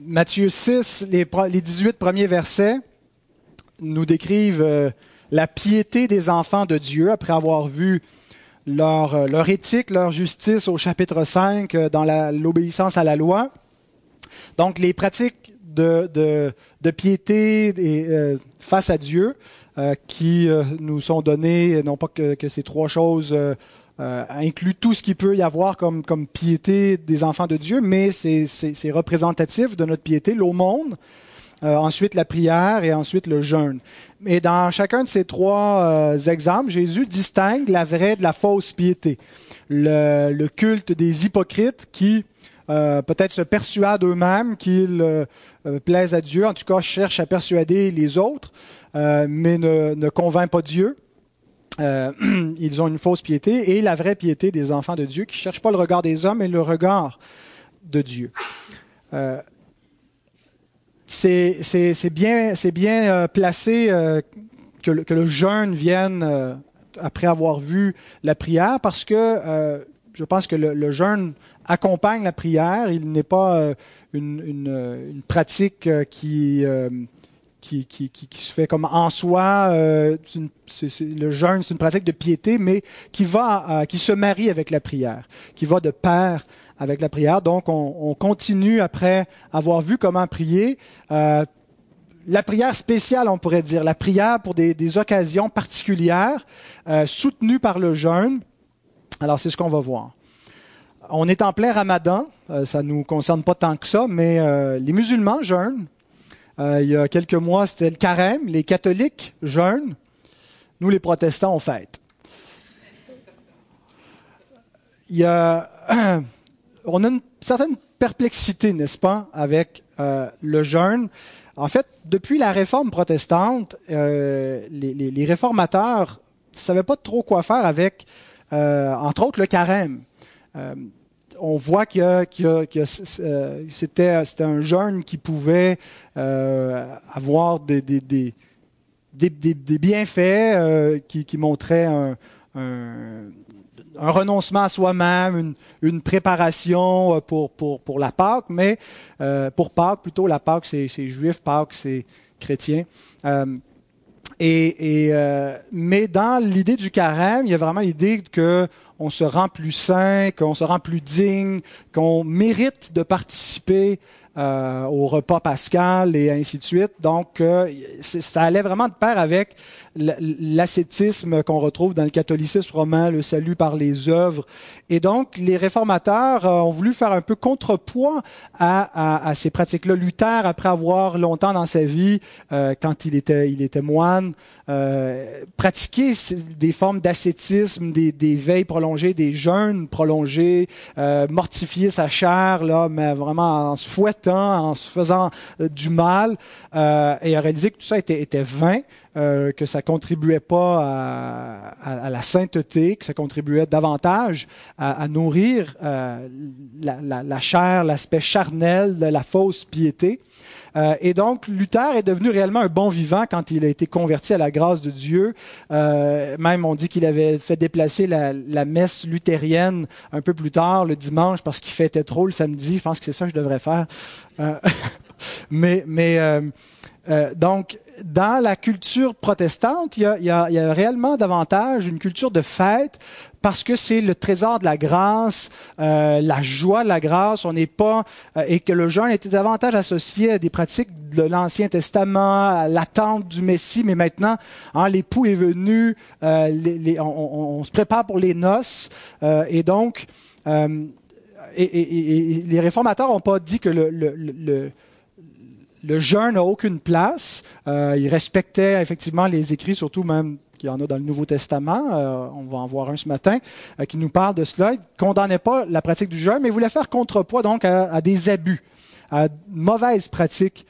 Matthieu 6, les, 18 premiers versets nous décrivent euh, la piété des enfants de Dieu après avoir vu leur, euh, éthique, leur justice au chapitre 5 euh, dans l'obéissance à la loi. Donc les pratiques de, de, piété face à Dieu qui nous sont données, non pas que ces trois choses euh, inclut tout ce qu'il peut y avoir comme, comme piété des enfants de Dieu, mais c'est représentatif de notre piété, l'aumône, euh, ensuite la prière et ensuite le jeûne. Mais dans chacun de ces trois euh, exemples, Jésus distingue la vraie de la fausse piété. Le, le culte des hypocrites qui euh, peut-être se persuadent eux-mêmes qu'ils euh, plaisent à Dieu, en tout cas cherchent à persuader les autres, mais ne, ne convainc pas Dieu. Euh, ils ont une fausse piété et la vraie piété des enfants de Dieu qui ne cherchent pas le regard des hommes mais le regard de Dieu. Euh, c'est bien, euh, placé que le, jeûne vienne après avoir vu la prière parce que je pense que le, jeûne accompagne la prière. Il n'est pas une, pratique qui qui, se fait comme en soi. Euh, le jeûne, c'est une pratique de piété, mais qui va, euh, qui se marie avec la prière, qui va de pair avec la prière. Donc, on, on continue après avoir vu comment prier. Euh, la prière spéciale, on pourrait dire, la prière pour des, des occasions particulières, soutenue par le jeûne. Alors, c'est ce qu'on va voir. On est en plein ramadan, ça nous concerne pas tant que ça, mais les musulmans jeûnent euh, il y a quelques mois, c'était le carême. Les catholiques jeûnent. Nous, les protestants, on fête. On a une certaine perplexité, n'est-ce pas, avec euh, le jeûne. En fait, depuis la réforme protestante, euh, les, réformateurs ne savaient pas trop quoi faire avec, entre autres, le carême on voit que, c'était, un jeune qui pouvait euh, avoir des, bienfaits euh, qui, montraient un, renoncement à soi-même, une, préparation euh, pour, la Pâque, mais pour Pâque, plutôt la Pâque, c'est, juif, Pâque, c'est chrétien. et, mais dans l'idée du carême, il y a vraiment l'idée que on se rend plus sain, qu'on se rend plus digne, qu'on mérite de participer euh, au repas pascal et ainsi de suite. Donc, euh, ça allait vraiment de pair avec l'ascétisme qu'on retrouve dans le catholicisme romain, le salut par les œuvres. Et donc, les réformateurs euh, ont voulu faire un peu contrepoids à, ces pratiques-là. Luther, après avoir longtemps dans sa vie, quand il était, il était moine, euh, pratiqué des formes d'ascétisme, des, des, veilles prolongées, des jeûnes prolongés, euh, mortifier sa chair, là, mais vraiment en se fouettant, en se faisant euh, du mal, euh, et a réalisé que tout ça était, était vain. Euh, que ça contribuait pas à, la sainteté, que ça contribuait davantage à, nourrir euh, la, chair, l'aspect charnel de la fausse piété. Euh, et donc, Luther est devenu réellement un bon vivant quand il a été converti à la grâce de Dieu. Même, on dit qu'il avait fait déplacer la, messe luthérienne un peu plus tard, le dimanche, parce qu'il fêtait trop le samedi. Je pense que c'est ça que je devrais faire. Mais euh, donc, dans la culture protestante, il y, a, y a, y a, réellement davantage une culture de fête parce que c'est le trésor de la grâce, euh, la joie de la grâce. On n'est pas euh, et que le jeûne était davantage associé à des pratiques de l'Ancien Testament, à l'attente du Messie. Mais maintenant, hein, l'époux est venu, euh, les, les, on, on, se prépare pour les noces euh, et donc. Et, et, et, les réformateurs n'ont pas dit que le, le, le le jeûne n'a aucune place. Euh, il respectait effectivement les écrits, surtout même qu'il y en a dans le Nouveau Testament, euh, on va en voir un ce matin, euh, qui nous parle de cela. Il ne condamnait pas la pratique du jeûne, mais voulait faire contrepoids donc à, des abus, à mauvaises pratiques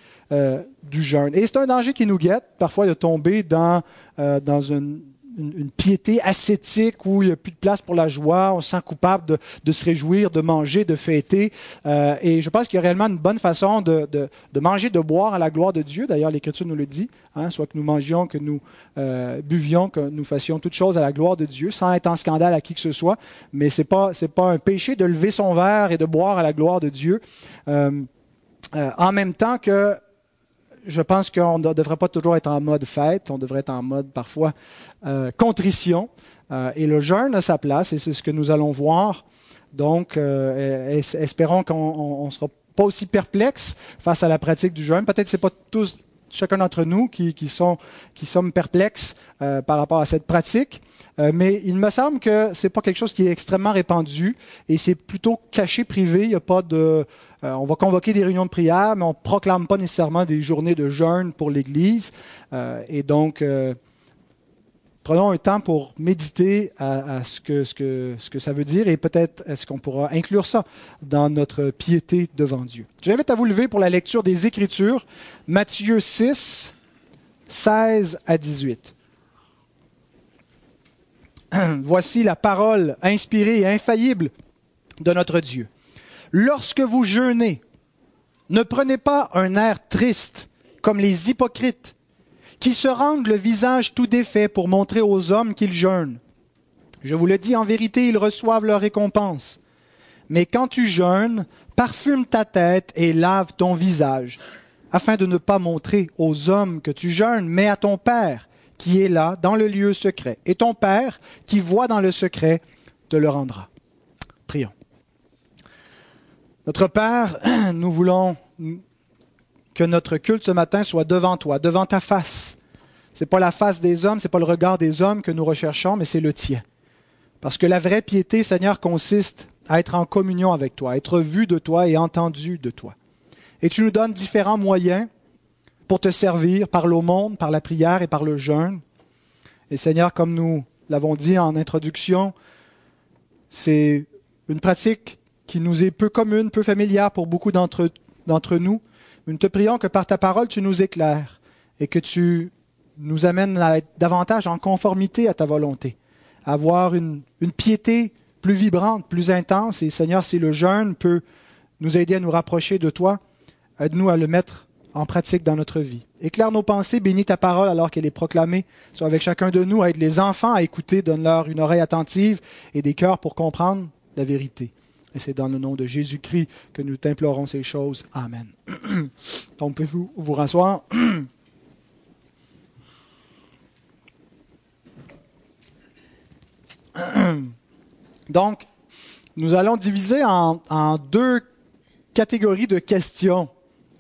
du jeûne. Et c'est un danger qui nous guette parfois de tomber dans, dans une une, piété ascétique où il n'y a plus de place pour la joie, on se sent coupable de, se réjouir, de manger, de fêter. Euh, et je pense qu'il y a réellement une bonne façon de, manger, de boire à la gloire de Dieu. D'ailleurs, l'Écriture nous le dit, hein, soit que nous mangions, que nous euh, buvions, que nous fassions toutes choses à la gloire de Dieu, sans être en scandale à qui que ce soit. Mais c'est pas c'est pas un péché de lever son verre et de boire à la gloire de Dieu. Euh, en même temps que je pense qu'on ne devrait pas toujours être en mode fête, on devrait être en mode parfois euh, contrition. Euh, et le jeûne a sa place, et c'est ce que nous allons voir. Donc, espérons qu'on ne sera pas aussi perplexe face à la pratique du jeûne. Peut-être c'est pas tous chacun d'entre nous qui, qui, sont, qui sommes perplexes par rapport à cette pratique. Euh, mais il me semble que c'est pas quelque chose qui est extrêmement répandu et c'est plutôt caché, privé. Il y a pas de, euh, on va convoquer des réunions de prière, mais on proclame pas nécessairement des journées de jeûne pour l'Église. Euh, et donc, prenons un temps pour méditer à, ce, que, ce, que, ce que ça veut dire et peut-être est-ce qu'on pourra inclure ça dans notre piété devant Dieu. J'invite à vous lever pour la lecture des Écritures, Matthieu 6, 16 à 18. Voici la parole inspirée et infaillible de notre Dieu. Lorsque vous jeûnez, ne prenez pas un air triste comme les hypocrites qui se rendent le visage tout défait pour montrer aux hommes qu'ils jeûnent. Je vous le dis en vérité, ils reçoivent leur récompense. Mais quand tu jeûnes, parfume ta tête et lave ton visage, afin de ne pas montrer aux hommes que tu jeûnes, mais à ton Père qui est là dans le lieu secret. Et ton Père, qui voit dans le secret, te le rendra. Prions. Notre Père, nous voulons que notre culte ce matin soit devant toi, devant ta face. Ce n'est pas la face des hommes, ce n'est pas le regard des hommes que nous recherchons, mais c'est le tien. Parce que la vraie piété, Seigneur, consiste à être en communion avec toi, à être vu de toi et entendu de toi. Et tu nous donnes différents moyens pour te servir par l'aumône, par la prière et par le jeûne. Et Seigneur, comme nous l'avons dit en introduction, c'est une pratique qui nous est peu commune, peu familière pour beaucoup d'entre, nous. Nous te prions que par ta parole, tu nous éclaires et que tu nous amènes à être davantage en conformité à ta volonté, à avoir une, piété plus vibrante, plus intense. Et Seigneur, si le jeûne peut nous aider à nous rapprocher de toi, aide-nous à le mettre en pratique dans notre vie. Éclaire nos pensées, bénis ta parole alors qu'elle est proclamée. Sois avec chacun de nous, aide les enfants à écouter, donne-leur une oreille attentive et des cœurs pour comprendre la vérité. Et c'est dans le nom de Jésus-Christ que nous t'implorons ces choses. Amen. Donc, pouvez-vous vous rasseoir? Donc, nous allons diviser en, deux catégories de questions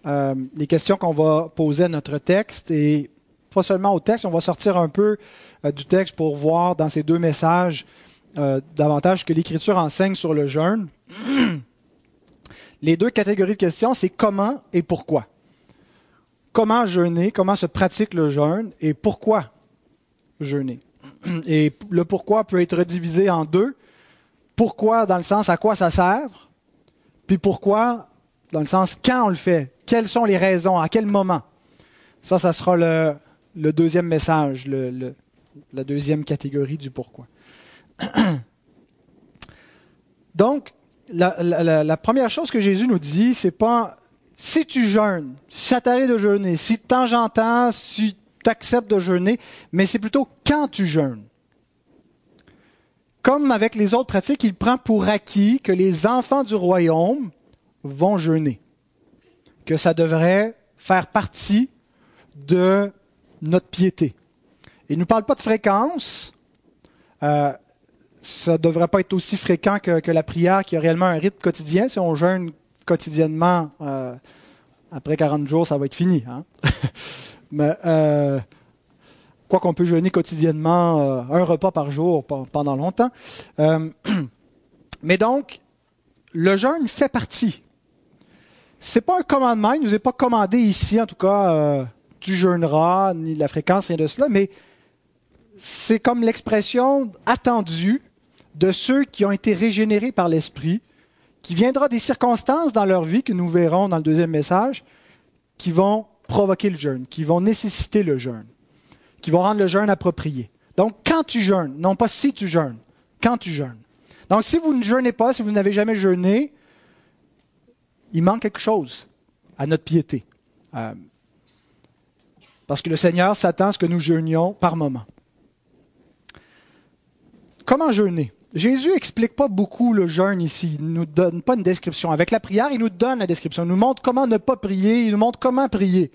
euh, les questions qu'on va poser à notre texte et pas seulement au texte, on va sortir un peu euh, du texte pour voir dans ces deux messages euh, davantage que l'Écriture enseigne sur le jeûne. Les deux catégories de questions, c'est comment et pourquoi. Comment jeûner, comment se pratique le jeûne et pourquoi jeûner. Et le pourquoi peut être divisé en deux. Pourquoi dans le sens à quoi ça sert, puis pourquoi dans le sens quand on le fait, quelles sont les raisons, à quel moment. Ça, ça sera le, deuxième message, la deuxième catégorie du pourquoi. Donc, la, première chose que Jésus nous dit, c'est pas si tu jeûnes, si ça t'arrive de jeûner, si de temps en temps, si tu acceptes de jeûner, mais c'est plutôt quand tu jeûnes. Comme avec les autres pratiques, il prend pour acquis que les enfants du royaume vont jeûner que ça devrait faire partie de notre piété. Il ne nous parle pas de fréquence. Euh, ça ne devrait pas être aussi fréquent que, la prière qui a réellement un rythme quotidien. Si on jeûne quotidiennement, euh, après 40 jours, ça va être fini. Hein? Mais euh, quoi qu'on peut jeûner quotidiennement un repas par jour pendant longtemps. mais donc, le jeûne fait partie c'est pas un commandement, il nous est pas commandé ici, en tout cas, euh, tu jeûneras, ni la fréquence, rien de cela, mais c'est comme l'expression attendue de ceux qui ont été régénérés par l'Esprit, qui viendra des circonstances dans leur vie que nous verrons dans le deuxième message, qui vont provoquer le jeûne, qui vont nécessiter le jeûne, qui vont rendre le jeûne approprié. Donc, quand tu jeûnes, non pas si tu jeûnes, quand tu jeûnes. Donc, si vous ne jeûnez pas, si vous n'avez jamais jeûné, il manque quelque chose à notre piété. Euh, parce que le Seigneur s'attend à ce que nous jeûnions par moment. Comment jeûner? Jésus explique pas beaucoup le jeûne ici. Il nous donne pas une description. Avec la prière, il nous donne la description. Il nous montre comment ne pas prier. Il nous montre comment prier.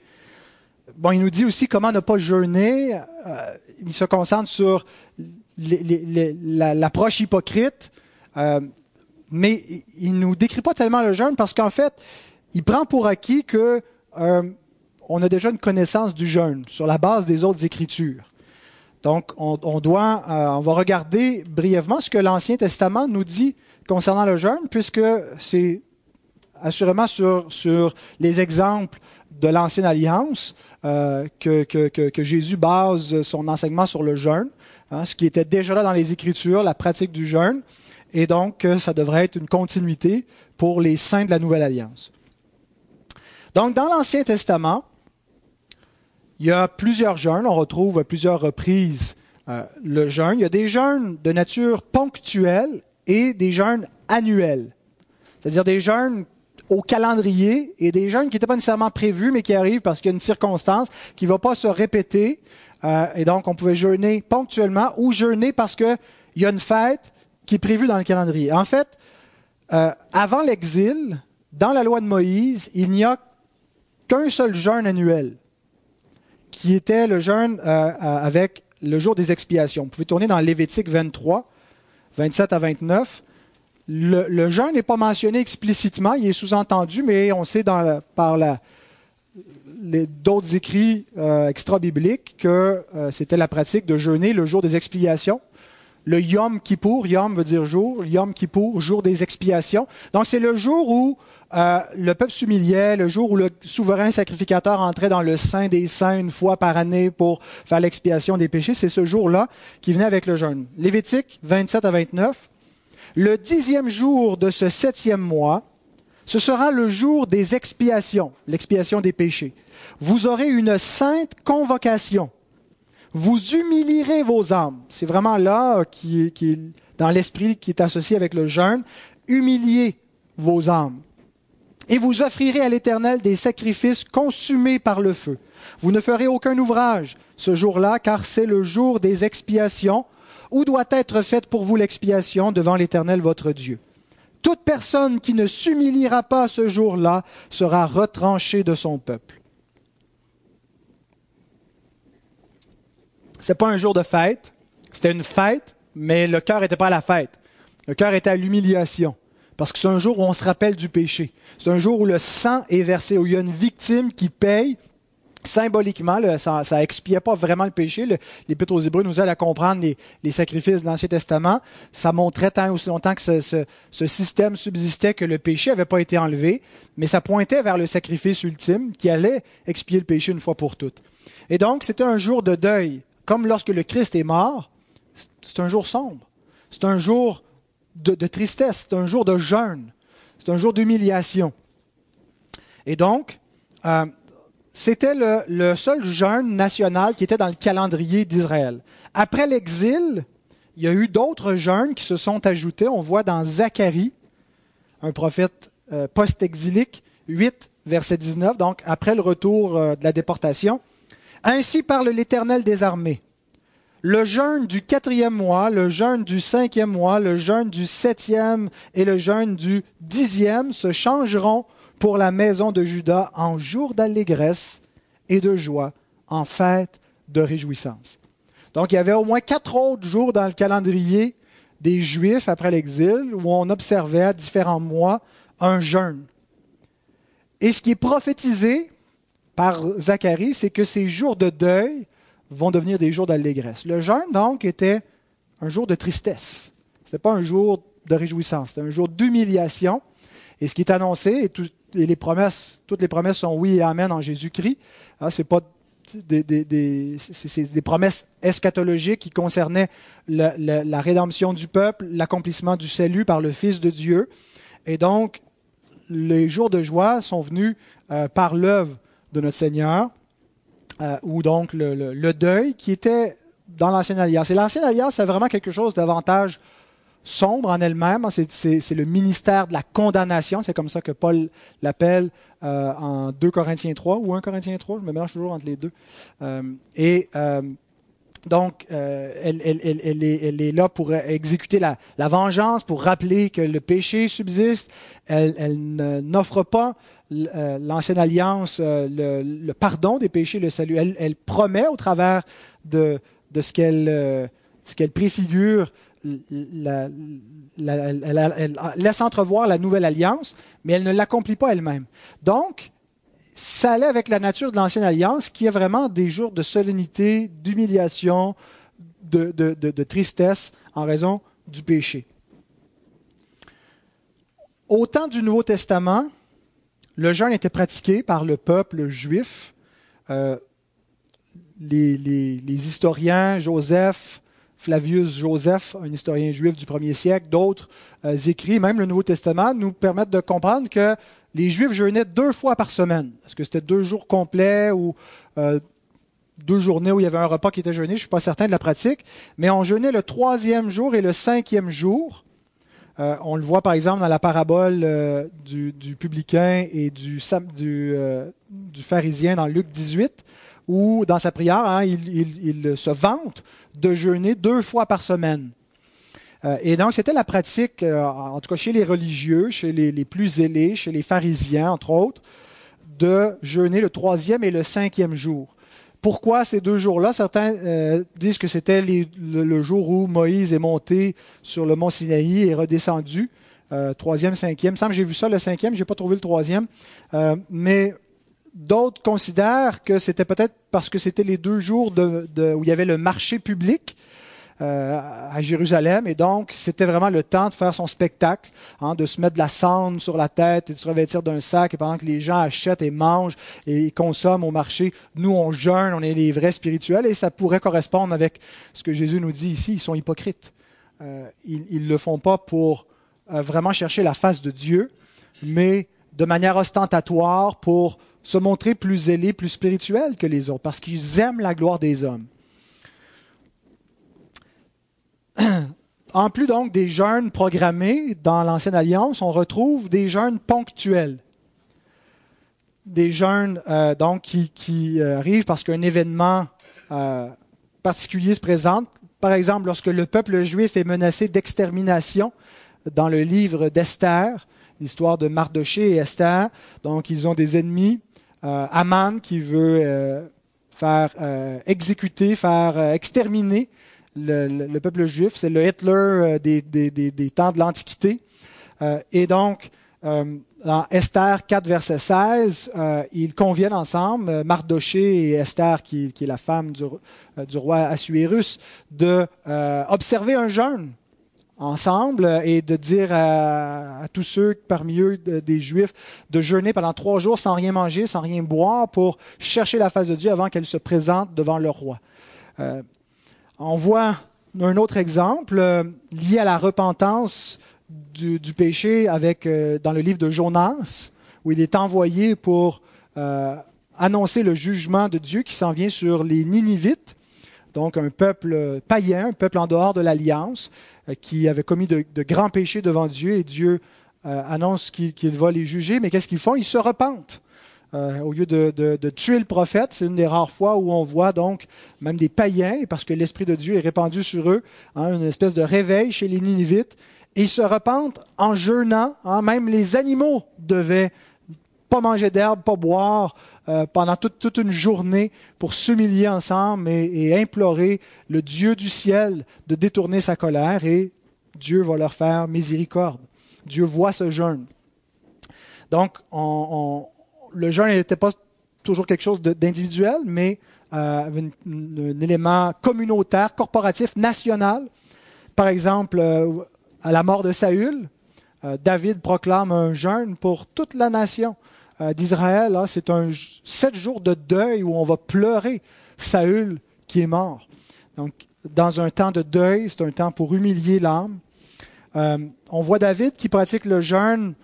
Bon, il nous dit aussi comment ne pas jeûner. Euh, il se concentre sur l'approche hypocrite. Euh, mais il nous décrit pas tellement le jeûne parce qu'en fait, il prend pour acquis que euh, on a déjà une connaissance du jeûne sur la base des autres écritures. Donc, on, doit, euh, on va regarder brièvement ce que l'Ancien Testament nous dit concernant le jeûne, puisque c'est assurément sur, sur les exemples de l'Ancienne Alliance euh, que, que, Jésus base son enseignement sur le jeûne, hein, ce qui était déjà là dans les Écritures, la pratique du jeûne, et donc euh, ça devrait être une continuité pour les saints de la Nouvelle Alliance. Donc, dans l'Ancien Testament, il y a plusieurs jeûnes, on retrouve à plusieurs reprises euh, le jeûne. Il y a des jeûnes de nature ponctuelle et des jeûnes annuels, c'est-à-dire des jeûnes au calendrier et des jeûnes qui n'étaient pas nécessairement prévus, mais qui arrivent parce qu'il y a une circonstance qui ne va pas se répéter. Euh, et donc, on pouvait jeûner ponctuellement ou jeûner parce qu'il y a une fête qui est prévue dans le calendrier. En fait, euh, avant l'exil, dans la loi de Moïse, il n'y a qu'un seul jeûne annuel qui était le jeûne euh, euh, avec le jour des expiations. Vous pouvez tourner dans Lévitique 23, 27 à 29. Le, jeûne n'est pas mentionné explicitement, il est sous-entendu, mais on sait par d'autres écrits euh, extra-bibliques que c'était la pratique de jeûner le jour des expiations. Le Yom Kippour, Yom veut dire jour, Yom Kippour, jour des expiations. Donc c'est le jour où euh, le peuple s'humiliait le jour où le souverain sacrificateur entrait dans le sein des saints une fois par année pour faire l'expiation des péchés. C'est ce jour-là qui venait avec le jeûne. Lévitique 27 à 29. Le dixième jour de ce septième mois, ce sera le jour des expiations, l'expiation des péchés. Vous aurez une sainte convocation. Vous humilierez vos âmes. C'est vraiment là qui, qui dans l'esprit qui est associé avec le jeûne. Humiliez vos âmes et vous offrirez à l'Éternel des sacrifices consumés par le feu. Vous ne ferez aucun ouvrage ce jour-là, car c'est le jour des expiations, où doit être faite pour vous l'expiation devant l'Éternel votre Dieu. Toute personne qui ne s'humiliera pas ce jour-là sera retranchée de son peuple. Ce n'est pas un jour de fête, c'était une fête, mais le cœur n'était pas à la fête. Le cœur était à l'humiliation. Parce que c'est un jour où on se rappelle du péché. C'est un jour où le sang est versé, où il y a une victime qui paye symboliquement, ça, expiait pas vraiment le péché. L'Épître aux Hébreux nous aide à comprendre les, sacrifices de l'Ancien Testament. Ça montrait tant aussi longtemps que ce, système subsistait que le péché n'avait pas été enlevé, mais ça pointait vers le sacrifice ultime qui allait expier le péché une fois pour toutes. Et donc, c'était un jour de deuil. Comme lorsque le Christ est mort, c'est un jour sombre. C'est un jour de, tristesse, c'est un jour de jeûne, c'est un jour d'humiliation. Et donc, euh, c'était le, seul jeûne national qui était dans le calendrier d'Israël. Après l'exil, il y a eu d'autres jeûnes qui se sont ajoutés. On voit dans Zacharie, un prophète euh, post-exilique, 8, verset 19, donc après le retour euh, de la déportation. Ainsi parle l'Éternel des armées le jeûne du quatrième mois, le jeûne du cinquième mois, le jeûne du septième et le jeûne du dixième se changeront pour la maison de Judas en jour d'allégresse et de joie, en fête de réjouissance. Donc il y avait au moins quatre autres jours dans le calendrier des Juifs après l'exil où on observait à différents mois un jeûne. Et ce qui est prophétisé par Zacharie, c'est que ces jours de deuil vont devenir des jours d'allégresse. Le jeûne, donc, était un jour de tristesse. Ce n'était pas un jour de réjouissance, c'était un jour d'humiliation. Et ce qui est annoncé, et, les promesses, toutes les promesses sont oui et amen en Jésus-Christ. Ah, c'est pas des, des, promesses eschatologiques qui concernaient la, rédemption du peuple, l'accomplissement du salut par le Fils de Dieu. Et donc, les jours de joie sont venus euh, par l'œuvre de notre Seigneur. Euh, ou donc le, deuil qui était dans l'Ancienne Alliance. Et l'Ancienne Alliance, c'est vraiment quelque chose davantage sombre en elle-même. C'est le ministère de la condamnation. C'est comme ça que Paul l'appelle euh, en 2 Corinthiens 3 ou 1 Corinthiens 3. Je me mélange toujours entre les deux. Euh, et Donc, elle, est, là pour exécuter la, vengeance, pour rappeler que le péché subsiste. Elle, n'offre pas l'ancienne alliance le, pardon des péchés, le salut. Elle, promet au travers de, ce qu'elle ce qu'elle préfigure elle, laisse entrevoir la nouvelle alliance, mais elle ne l'accomplit pas elle-même. Donc, ça allait avec la nature de l'ancienne alliance, qui est vraiment des jours de solennité, d'humiliation, de, tristesse en raison du péché. Au temps du Nouveau Testament, le jeûne était pratiqué par le peuple juif. Euh, les, historiens, Joseph, Flavius Joseph, un historien juif du premier siècle, d'autres euh, écrits, même le Nouveau Testament, nous permettent de comprendre que les Juifs jeûnaient deux fois par semaine. Est-ce que c'était deux jours complets ou euh, deux journées où il y avait un repas qui était jeûné? Je ne suis pas certain de la pratique. Mais on jeûnait le troisième jour et le cinquième jour. Euh, on le voit par exemple dans la parabole du, publicain et du, du, pharisien dans Luc 18, où dans sa prière, hein, il, se vante de jeûner deux fois par semaine. Euh, et donc, c'était la pratique, euh, en tout cas chez les religieux, chez les, plus zélés, chez les pharisiens, entre autres, de jeûner le troisième et le cinquième jour. Pourquoi ces deux jours-là? Certains euh, disent que c'était le, jour où Moïse est monté sur le mont Sinaï et redescendu. troisième, cinquième. Semble j'ai vu ça le cinquième, j'ai pas trouvé le troisième. mais D'autres considèrent que c'était peut-être parce que c'était les deux jours où il y avait le marché public euh, à Jérusalem, et donc c'était vraiment le temps de faire son spectacle, hein, de se mettre de la cendre sur la tête et de se revêtir d'un sac, et pendant que les gens achètent et mangent et consomment au marché, nous on jeûne, on est les vrais spirituels, et ça pourrait correspondre avec ce que Jésus nous dit ici, ils sont hypocrites. Euh, ils ne le font pas pour euh, vraiment chercher la face de Dieu, mais de manière ostentatoire pour se montrer plus zélés, plus spirituels que les autres, parce qu'ils aiment la gloire des hommes. En plus donc des jeûnes programmés dans l'Ancienne Alliance, on retrouve des jeûnes ponctuels. Des jeûnes euh, donc qui, euh, arrivent parce qu'un événement euh, particulier se présente. Par exemple, lorsque le peuple juif est menacé d'extermination dans le livre d'Esther, l'histoire de Mardoché et Esther. Donc, ils ont des ennemis euh, Aman qui veut euh, faire euh, exécuter, faire exterminer le, peuple juif. C'est le Hitler des, temps de l'Antiquité. et donc, dans Esther 4, verset 16, ils conviennent ensemble, Mardoché et Esther, qui, est la femme du, roi Assuérus, de observer un jeûne ensemble et de dire à, tous ceux parmi eux des Juifs de jeûner pendant trois jours sans rien manger, sans rien boire pour chercher la face de Dieu avant qu'elle se présente devant leur roi. Euh, on voit un autre exemple euh, lié à la repentance du, péché euh, dans le livre de Jonas, où il est envoyé pour annoncer le jugement de Dieu qui s'en vient sur les Ninivites donc un peuple païen, un peuple en dehors de l'alliance, euh, qui avait commis de, grands péchés devant Dieu, et Dieu euh, annonce qu'il va les juger, mais qu'est-ce qu'ils font? Ils se repentent. Euh, au lieu de, tuer le prophète, c'est une des rares fois où on voit donc même des païens, parce que l'Esprit de Dieu est répandu sur eux, hein, une espèce de réveil chez les Ninivites, ils se repentent en jeûnant. Hein, même les animaux devaient pas manger d'herbe, pas boire euh, pendant toute, une journée pour s'humilier ensemble et, implorer le Dieu du ciel de détourner sa colère et Dieu va leur faire miséricorde. Dieu voit ce jeûne. Donc, le jeûne n'était pas toujours quelque chose d'individuel, mais euh, un, élément communautaire, corporatif, national. Par exemple, euh, à la mort de Saül, David proclame un jeûne pour toute la nation. Euh, d'Israël, c'est un sept jours de deuil où on va pleurer Saül qui est mort. Donc, dans un temps de deuil, c'est un temps pour humilier l'âme. Euh, on voit David qui pratique le jeûne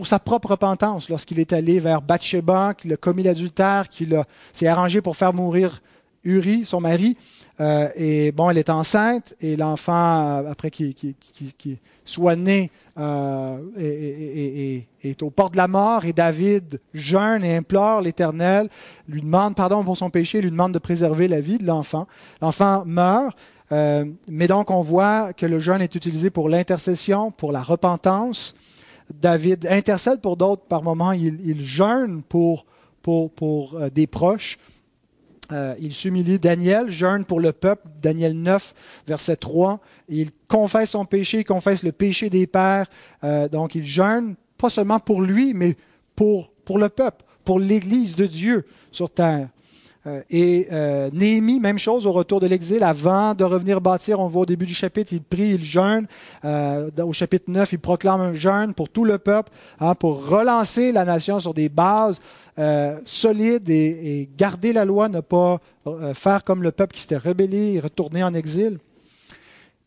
pour sa propre repentance lorsqu'il est allé vers Bathsheba, qu'il a commis l'adultère, qu'il s'est arrangé pour faire mourir Uri, son mari. et bon, elle est enceinte et l'enfant, après qu'il soit né, est, au port de la mort et David jeûne et implore l'Éternel, lui demande pardon pour son péché, lui demande de préserver la vie de l'enfant. L'enfant meurt, mais donc on voit que le jeûne est utilisé pour l'intercession, pour la repentance. David intercède pour d'autres par moments, il, jeûne pour, pour, pour des proches. Euh, il s'humilie. Daniel jeûne pour le peuple. Daniel 9, verset 3. Il confesse son péché, il confesse le péché des pères. Euh, donc il jeûne, pas seulement pour lui, mais pour, pour le peuple, pour l'Église de Dieu sur terre. Euh, et euh, Néhémie, même chose au retour de l'exil, avant de revenir bâtir, on voit au début du chapitre, il prie, il jeûne. Euh, au chapitre 9, il proclame un jeûne pour tout le peuple, hein, pour relancer la nation sur des bases solides et, garder la loi, ne pas faire comme le peuple qui s'était rébellé et retourné en exil.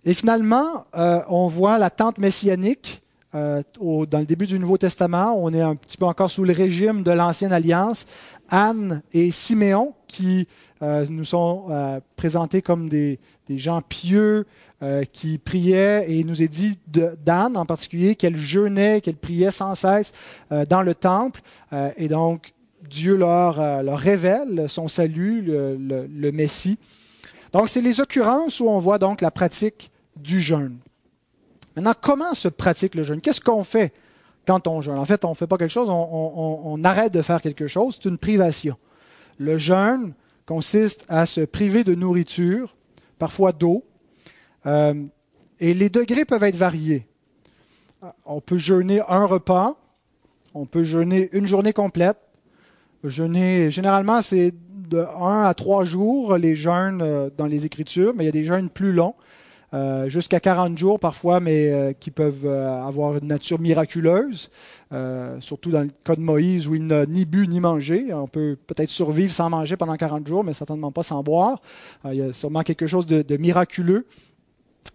Et finalement, on voit la tente messianique au, dans le début du Nouveau Testament. On est un petit peu encore sous le régime de l'Ancienne Alliance. Anne et Siméon, qui euh, nous sont euh, présentés comme des, gens pieux euh, qui priaient, et il nous est dit d'Anne en particulier qu'elle jeûnait, qu'elle priait sans cesse dans le temple, et donc Dieu leur, révèle son salut, le, le Messie. Donc c'est les occurrences où on voit donc la pratique du jeûne. Maintenant, comment se pratique le jeûne? Qu'est-ce qu'on fait quand on jeûne. En fait, on ne fait pas quelque chose, on, arrête de faire quelque chose, c'est une privation. Le jeûne consiste à se priver de nourriture, parfois d'eau, euh, et les degrés peuvent être variés. On peut jeûner un repas, on peut jeûner une journée complète. Jeûner, généralement, c'est de 1 à 3 jours les jeûnes euh, dans les Écritures, mais il y a des jeûnes plus longs. Euh, jusqu'à 40 jours parfois, mais euh, qui peuvent euh, avoir une nature miraculeuse, surtout dans le cas de Moïse où il n'a ni bu ni mangé. On peut peut-être survivre sans manger pendant 40 jours, mais certainement pas sans boire. il y a sûrement quelque chose de, miraculeux.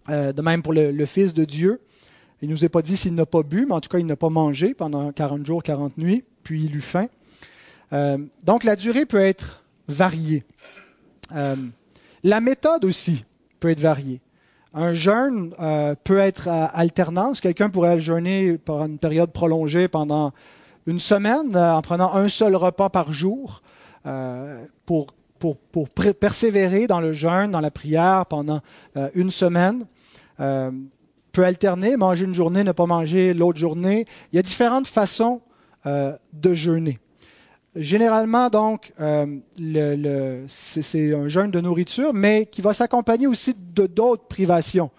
de même pour le, Fils de Dieu. Il ne nous est pas dit s'il n'a pas bu, mais en tout cas, il n'a pas mangé pendant 40 jours, 40 nuits, puis il eut faim. donc la durée peut être variée. la méthode aussi peut être variée. Un jeûne euh, peut être à alternance. Quelqu'un pourrait jeûner pour une période prolongée pendant une semaine euh, en prenant un seul repas par jour euh, pour, pour, pour persévérer dans le jeûne, dans la prière pendant une semaine. peut alterner, manger une journée, ne pas manger l'autre journée. Il y a différentes façons de jeûner. Généralement, donc, euh, c'est un jeûne de nourriture, mais qui va s'accompagner aussi de d'autres privations,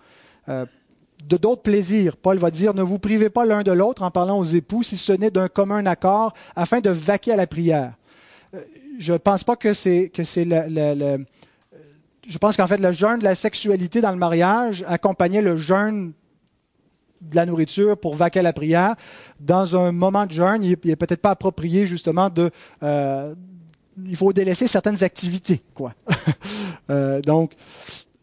euh, de d'autres plaisirs. Paul va dire, ne vous privez pas l'un de l'autre en parlant aux époux, si ce n'est d'un commun accord, afin de vaquer à la prière. Euh, je ne pense pas que c'est que c'est je pense qu'en fait le jeûne de la sexualité dans le mariage accompagnait le jeûne de la nourriture pour vaquer à la prière. Dans un moment de jeûne, il n'est peut-être pas approprié justement de... Euh, il faut délaisser certaines activités, quoi. euh, donc,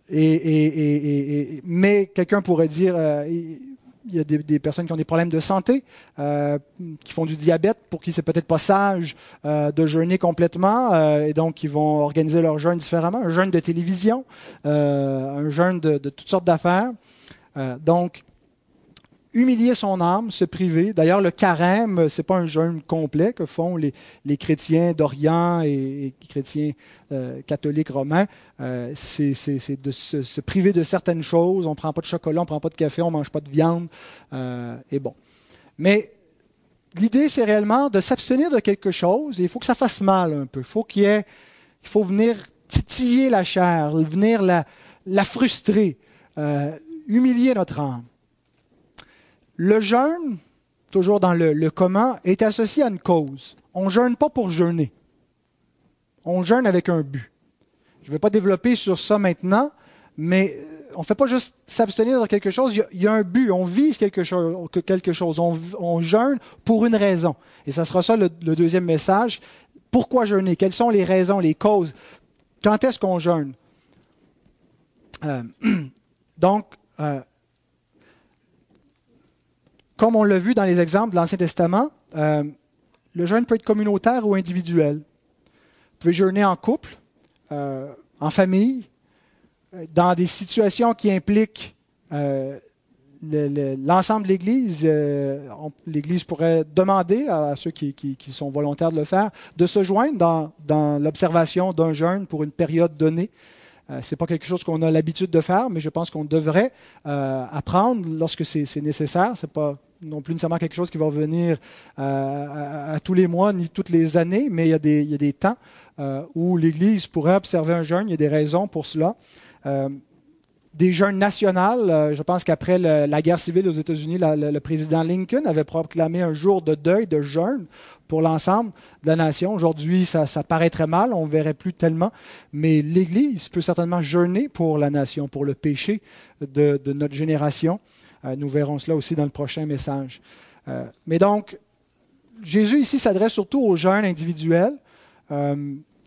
et, mais quelqu'un pourrait dire, euh, il y a des, personnes qui ont des problèmes de santé, qui font du diabète, pour qui c'est peut-être pas sage de jeûner complètement, et donc ils vont organiser leur jeûne différemment, un jeûne de télévision, un jeûne de toutes sortes d'affaires. donc, humilier son âme, se priver. D'ailleurs, le carême, c'est pas un jeûne complet que font les, les chrétiens d'Orient et, et chrétiens euh, catholiques romains. Euh, c'est de se, priver de certaines choses. On prend pas de chocolat, on prend pas de café, on mange pas de viande. Euh, et bon. Mais l'idée, c'est réellement de s'abstenir de quelque chose. Et il faut que ça fasse mal un peu. Il faut il faut venir titiller la chair, venir la, la frustrer, humilier notre âme. Le jeûne, toujours dans le, commun, est associé à une cause. On jeûne pas pour jeûner. On jeûne avec un but. Je ne vais pas développer sur ça maintenant, mais euh, on ne fait pas juste s'abstenir de quelque chose, il y, a, un but, on vise quelque chose, quelque chose. On, jeûne pour une raison. Et ça sera ça le, deuxième message. Pourquoi jeûner? Quelles sont les raisons, les causes? Quand est-ce qu'on jeûne? Euh, Donc, euh, comme on l'a vu dans les exemples de l'Ancien Testament, euh, le jeûne peut être communautaire ou individuel. Vous pouvez jeûner en couple, euh, en famille, dans des situations qui impliquent euh, l'ensemble de l'Église, euh, l'Église pourrait demander à, ceux qui, sont volontaires de le faire de se joindre dans, l'observation d'un jeûne pour une période donnée. Euh, Ce n'est pas quelque chose qu'on a l'habitude de faire, mais je pense qu'on devrait apprendre lorsque c'est nécessaire. Ce n'est pas non plus nécessairement quelque chose qui va revenir à, tous les mois ni toutes les années, mais il y a des, il y a des temps où l'Église pourrait observer un jeûne. Il y a des raisons pour cela des jeûnes nationaux. Euh, je pense qu'après la guerre civile aux États-Unis, le président Lincoln avait proclamé un jour de deuil, de jeûne pour l'ensemble de la nation. Aujourd'hui, ça, paraît très mal, on ne verrait plus tellement, mais l'Église peut certainement jeûner pour la nation, pour le péché de, notre génération. Euh, nous verrons cela aussi dans le prochain message. Euh, mais donc, Jésus ici s'adresse surtout aux jeunes individuels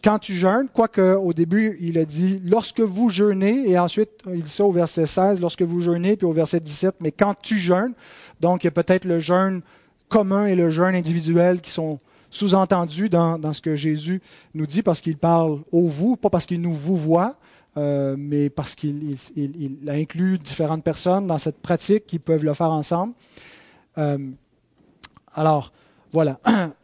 quand tu jeûnes, quoique au début, il a dit lorsque vous jeûnez, et ensuite, il dit ça au verset 16, lorsque vous jeûnez, puis au verset 17, mais quand tu jeûnes, donc il y a peut-être le jeûne commun et le jeûne individuel qui sont sous-entendus dans, ce que Jésus nous dit, parce qu'il parle au vous, pas parce qu'il nous vous voit, euh, mais parce qu'il inclut différentes personnes dans cette pratique qui peuvent le faire ensemble. Euh, alors, voilà.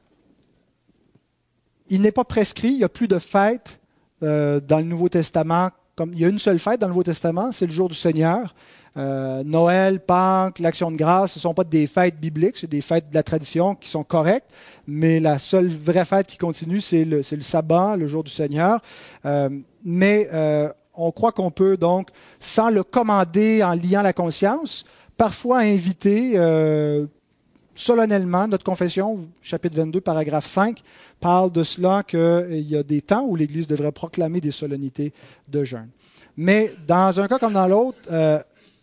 il n'est pas prescrit, il n'y a plus de fête euh, dans le Nouveau Testament. Comme, il y a une seule fête dans le Nouveau Testament, c'est le jour du Seigneur. Euh, Noël, Pâques, l'Action de grâce, ce ne sont pas des fêtes bibliques, c'est des fêtes de la tradition qui sont correctes, mais la seule vraie fête qui continue, c'est le, sabbat, le jour du Seigneur. Euh, mais on croit qu'on peut donc, sans le commander en liant la conscience, parfois inviter solennellement, notre confession, chapitre 22, paragraphe 5, parle de cela qu'il y a des temps où l'Église devrait proclamer des solennités de jeûne. Mais dans un cas comme dans l'autre, euh,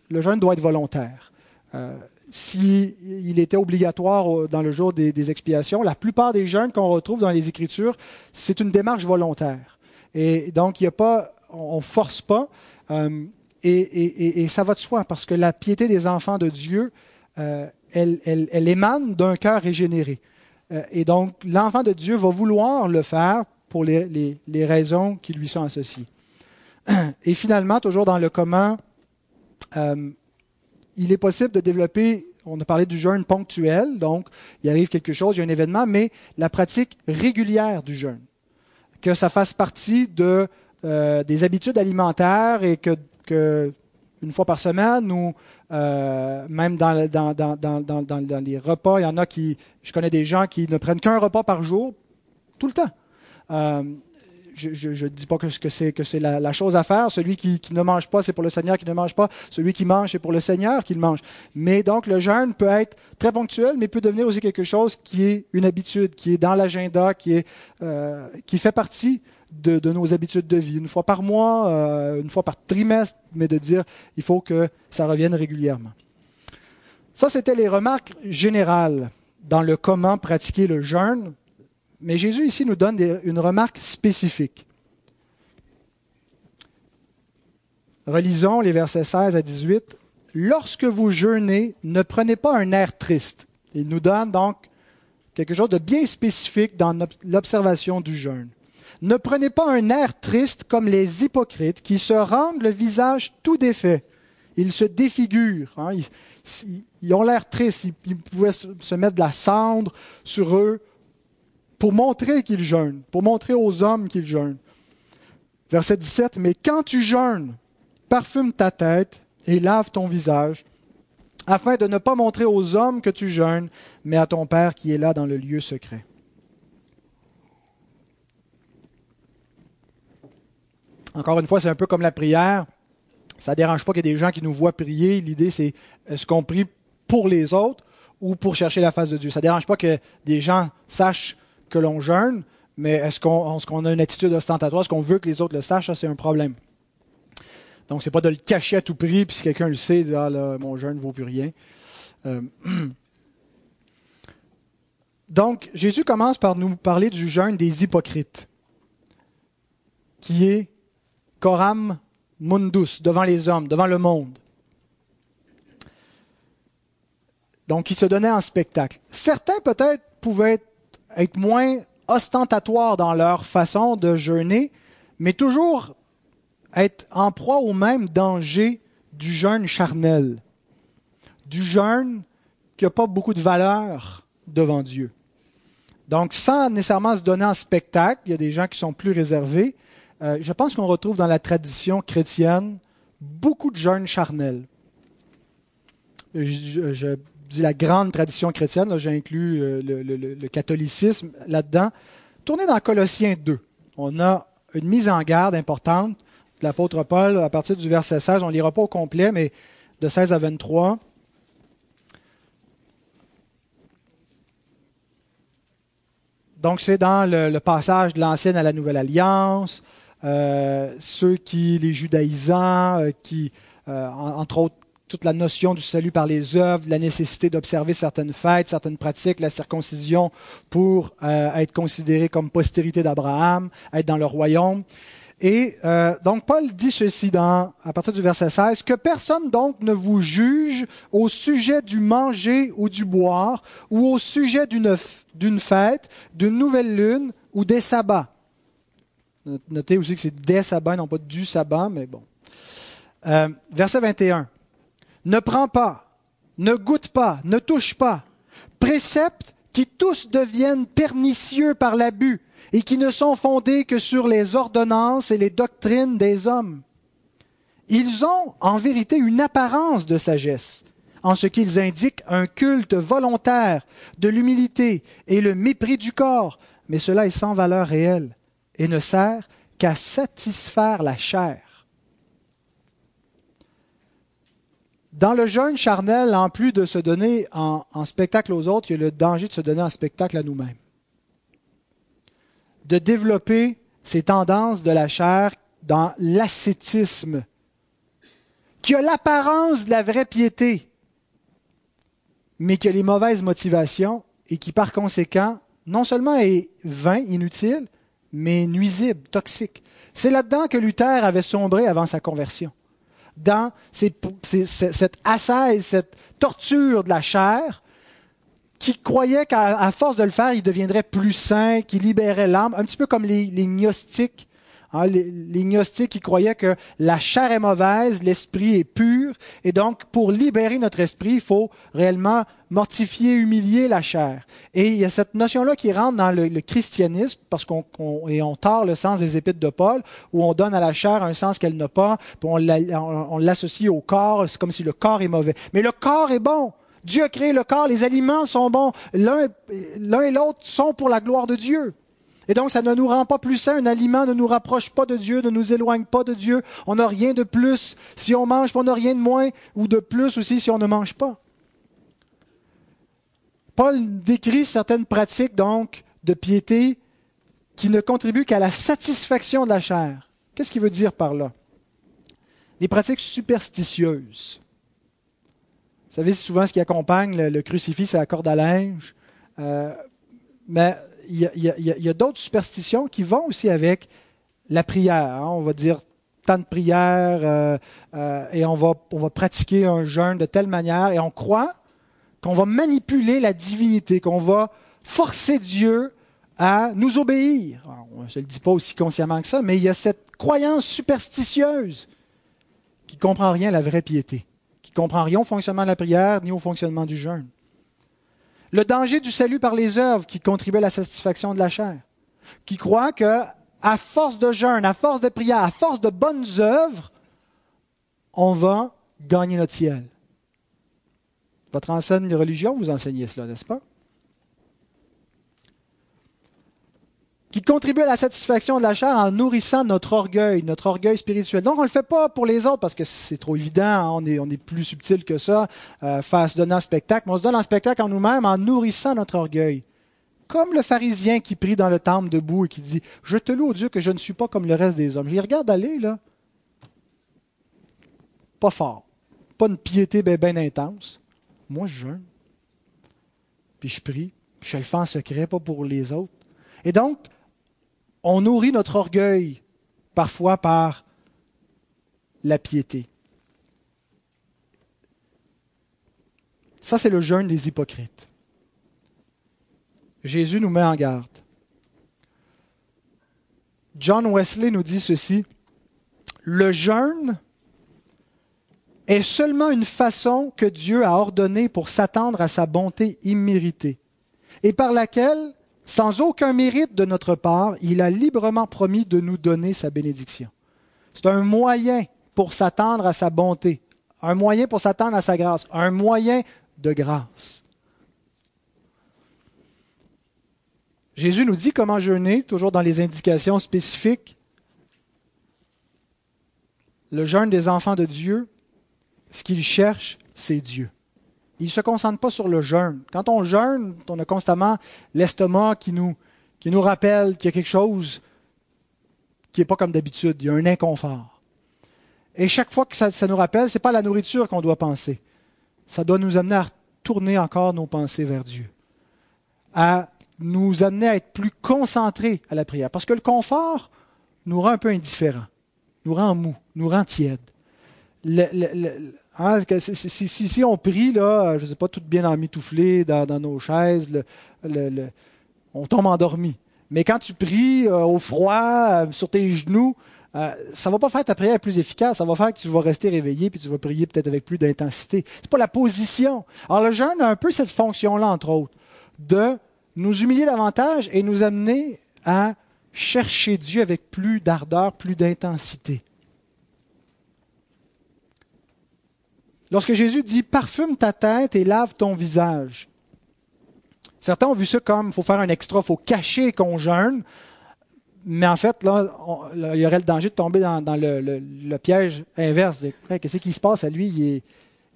le jeûne doit être volontaire. Euh, S'il était obligatoire dans le jour des, expiations, la plupart des jeûnes qu'on retrouve dans les Écritures, c'est une démarche volontaire. Et donc, il y a pas, on ne force pas. Euh, et, et, ça va de soi, parce que la piété des enfants de Dieu, elle, émane d'un cœur régénéré. Euh, et donc, l'enfant de Dieu va vouloir le faire pour les, raisons qui lui sont associées. Et finalement, toujours dans le comment, euh, il est possible de développer, on a parlé du jeûne ponctuel, donc il arrive quelque chose, il y a un événement, mais la pratique régulière du jeûne, que ça fasse partie de, euh, des habitudes alimentaires et que, que une fois par semaine ou euh, même dans, les repas, il y en a qui, je connais des gens qui ne prennent qu'un repas par jour tout le temps. Euh, je ne dis pas que, c'est, la, chose à faire. Celui qui, ne mange pas, c'est pour le Seigneur qui ne mange pas. Celui qui mange, c'est pour le Seigneur qui le mange. Mais donc, le jeûne peut être très ponctuel, mais peut devenir aussi quelque chose qui est une habitude, qui est dans l'agenda, qui, euh, qui fait partie de, nos habitudes de vie, une fois par mois, euh, une fois par trimestre, mais de dire il faut que ça revienne régulièrement. Ça, c'était les remarques générales dans le comment pratiquer le jeûne, mais Jésus ici nous donne une remarque spécifique. Relisons les versets 16 à 18. Lorsque vous jeûnez, ne prenez pas un air triste. Il nous donne donc quelque chose de bien spécifique dans l'observation du jeûne. Ne prenez pas un air triste comme les hypocrites qui se rendent le visage tout défait. Ils se défigurent. Hein. Ils, ont l'air tristes. Ils, pouvaient se mettre de la cendre sur eux pour montrer qu'ils jeûnent, pour montrer aux hommes qu'ils jeûnent. Verset 17, Mais quand tu jeûnes, parfume ta tête et lave ton visage, afin de ne pas montrer aux hommes que tu jeûnes, mais à ton Père qui est là dans le lieu secret. Encore une fois, c'est un peu comme la prière. Ça ne dérange pas qu'il y ait des gens qui nous voient prier. L'idée, c'est est-ce qu'on prie pour les autres ou pour chercher la face de Dieu. Ça ne dérange pas que des gens sachent que l'on jeûne, mais est-ce qu'on a une attitude ostentatoire? Est-ce qu'on veut que les autres le sachent? Ça, c'est un problème. Donc, ce n'est pas de le cacher à tout prix, puis si quelqu'un le sait, ah, mon jeûne ne vaut plus rien. Euh, donc, Jésus commence par nous parler du jeûne des hypocrites, qui est coram mundus, devant les hommes, devant le monde. Donc, il se donnait en spectacle. Certains, peut-être, pouvaient être moins ostentatoires dans leur façon de jeûner, mais toujours être en proie au même danger du jeûne charnel, du jeûne qui n'a pas beaucoup de valeur devant Dieu. Donc, sans nécessairement se donner en spectacle, il y a des gens qui sont plus réservés. Euh, je pense qu'on retrouve dans la tradition chrétienne beaucoup de jeûnes charnels. Je, dis la grande tradition chrétienne, j'inclus euh, le, le, catholicisme là-dedans. Tournez dans Colossiens 2. On a une mise en garde importante de l'apôtre Paul à partir du verset 16. On ne lira pas au complet, mais de 16 à 23. Donc, c'est dans le, passage de l'Ancienne à la Nouvelle Alliance, ceux qui, les judaïsants, euh, qui, euh, entre autres, toute la notion du salut par les œuvres, la nécessité d'observer certaines fêtes, certaines pratiques, la circoncision pour être considéré comme postérité d'Abraham, être dans le royaume. Et euh, donc Paul dit ceci dans, à partir du verset 16, que personne donc ne vous juge au sujet du manger ou du boire, ou au sujet d'une fête, d'une nouvelle lune ou des sabbats. Notez aussi que c'est des sabbats, non pas du sabbat, mais bon. Euh, verset 21. Ne prends pas, ne goûte pas, ne touche pas. Préceptes qui tous deviennent pernicieux par l'abus et qui ne sont fondés que sur les ordonnances et les doctrines des hommes. Ils ont en vérité une apparence de sagesse, en ce qu'ils indiquent un culte volontaire de l'humilité et le mépris du corps, mais cela est sans valeur réelle et ne sert qu'à satisfaire la chair. Dans le jeûne charnel, en plus de se donner en, spectacle aux autres, il y a le danger de se donner en spectacle à nous-mêmes de développer ces tendances de la chair dans l'ascétisme, qui a l'apparence de la vraie piété, mais qui a les mauvaises motivations et qui par conséquent non seulement est vain, inutile, mais nuisible, toxique. C'est là-dedans que Luther avait sombré avant sa conversion. Dans cette assaise, cette torture de la chair, qui croyait qu'à force de le faire, il deviendrait plus saint, qu'il libérait l'âme, un petit peu comme les, gnostiques. Hein, les, gnostiques qui croyaient que la chair est mauvaise, l'esprit est pur, et donc pour libérer notre esprit, il faut réellement mortifier, humilier la chair. Et il y a cette notion-là qui rentre dans le, christianisme, parce qu'on on tord le sens des épîtres de Paul, où on donne à la chair un sens qu'elle n'a pas, puis on l'associe au corps, c'est comme si le corps est mauvais. Mais le corps est bon. Dieu a créé le corps, les aliments sont bons, l'un et l'autre sont pour la gloire de Dieu. Et donc, ça ne nous rend pas plus sains. Un aliment ne nous rapproche pas de Dieu, ne nous éloigne pas de Dieu. On n'a rien de plus si on mange, on n'a rien de moins ou de plus aussi si on ne mange pas. Paul décrit certaines pratiques, donc, de piété qui ne contribuent qu'à la satisfaction de la chair. Qu'est-ce qu'il veut dire par là? Les pratiques superstitieuses. Vous savez, souvent ce qui accompagne le, crucifix, c'est la corde à linge. Euh, mais il y a, d'autres superstitions qui vont aussi avec la prière. Hein. On va dire tant de prière euh, euh, et on va, pratiquer un jeûne de telle manière et on croit qu'on va manipuler la divinité, qu'on va forcer Dieu à nous obéir. on ne se le dit pas aussi consciemment que ça, mais il y a cette croyance superstitieuse qui ne comprend rien à la vraie piété comprend rien au fonctionnement de la prière ni au fonctionnement du jeûne. Le danger du salut par les œuvres qui contribue à la satisfaction de la chair, qui croit que à force de jeûne, à force de prière, à force de bonnes œuvres, on va gagner notre ciel. Votre enseigne de religion vous enseignez cela, n'est-ce pas? Qui contribue à la satisfaction de la chair en nourrissant notre orgueil, notre orgueil spirituel. Donc, on ne le fait pas pour les autres parce que c'est trop évident, hein, on, est, on est plus subtil que ça, euh, faire se donner un spectacle, mais on se donne un spectacle en nous-mêmes en nourrissant notre orgueil. Comme le pharisien qui prie dans le temple debout et qui dit Je te loue, Dieu, que je ne suis pas comme le reste des hommes. J'y regarde aller, là. Pas fort. Pas une piété bien intense. Moi, je jeûne. Puis je prie. Puis je le fais en secret, pas pour les autres. Et donc, on nourrit notre orgueil parfois par la piété. Ça, c'est le jeûne des hypocrites. Jésus nous met en garde. John Wesley nous dit ceci. le jeûne est seulement une façon que Dieu a ordonnée pour s'attendre à sa bonté imméritée, et par laquelle, sans aucun mérite de notre part, il a librement promis de nous donner sa bénédiction. C'est un moyen pour s'attendre à sa bonté, un moyen pour s'attendre à sa grâce, un moyen de grâce. Jésus nous dit comment jeûner, toujours dans les indications spécifiques. Le jeûne des enfants de Dieu, ce qu'il cherche, c'est Dieu. Il ne se concentre pas sur le jeûne. Quand on jeûne, on a constamment l'estomac qui nous, rappelle qu'il y a quelque chose qui n'est pas comme d'habitude. Il y a un inconfort. Et chaque fois que ça, nous rappelle, ce n'est pas la nourriture qu'on doit penser. Ça doit nous amener à tourner encore nos pensées vers Dieu, à nous amener à être plus concentrés à la prière. Parce que le confort nous rend un peu indifférents, nous rend mou, nous rend tiède. Hein, si, on prie, là, je ne sais pas, tout bien emmitouflé dans, dans nos chaises, on tombe endormi. Mais quand tu pries euh, au froid, euh, sur tes genoux, euh, ça ne va pas faire ta prière plus efficace, ça va faire que tu vas rester réveillé puis tu vas prier peut-être avec plus d'intensité. C'est pas la position. Alors le jeûne a un peu cette fonction-là, entre autres, de nous humilier davantage et nous amener à chercher Dieu avec plus d'ardeur, plus d'intensité. Lorsque Jésus dit parfume ta tête et lave ton visage, certains ont vu ça comme faut faire un extra, faut cacher qu'on jeûne. Mais en fait, là, il y aurait le danger de tomber dans, le, piège inverse. Qu'est-ce qui se passe à lui?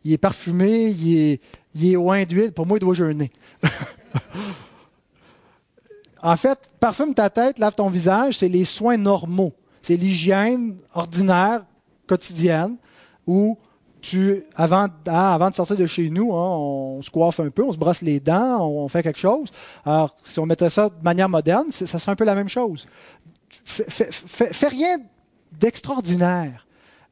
Il est, parfumé, il est, il est d'huile. Pour moi, il doit jeûner. En fait, parfume ta tête, lave ton visage, c'est les soins normaux. C'est l'hygiène ordinaire, quotidienne, où ah, avant de sortir de chez nous, hein, on se coiffe un peu, on se brosse les dents, on, fait quelque chose. Alors, si on mettait ça de manière moderne, ça serait un peu la même chose. Fais, rien d'extraordinaire.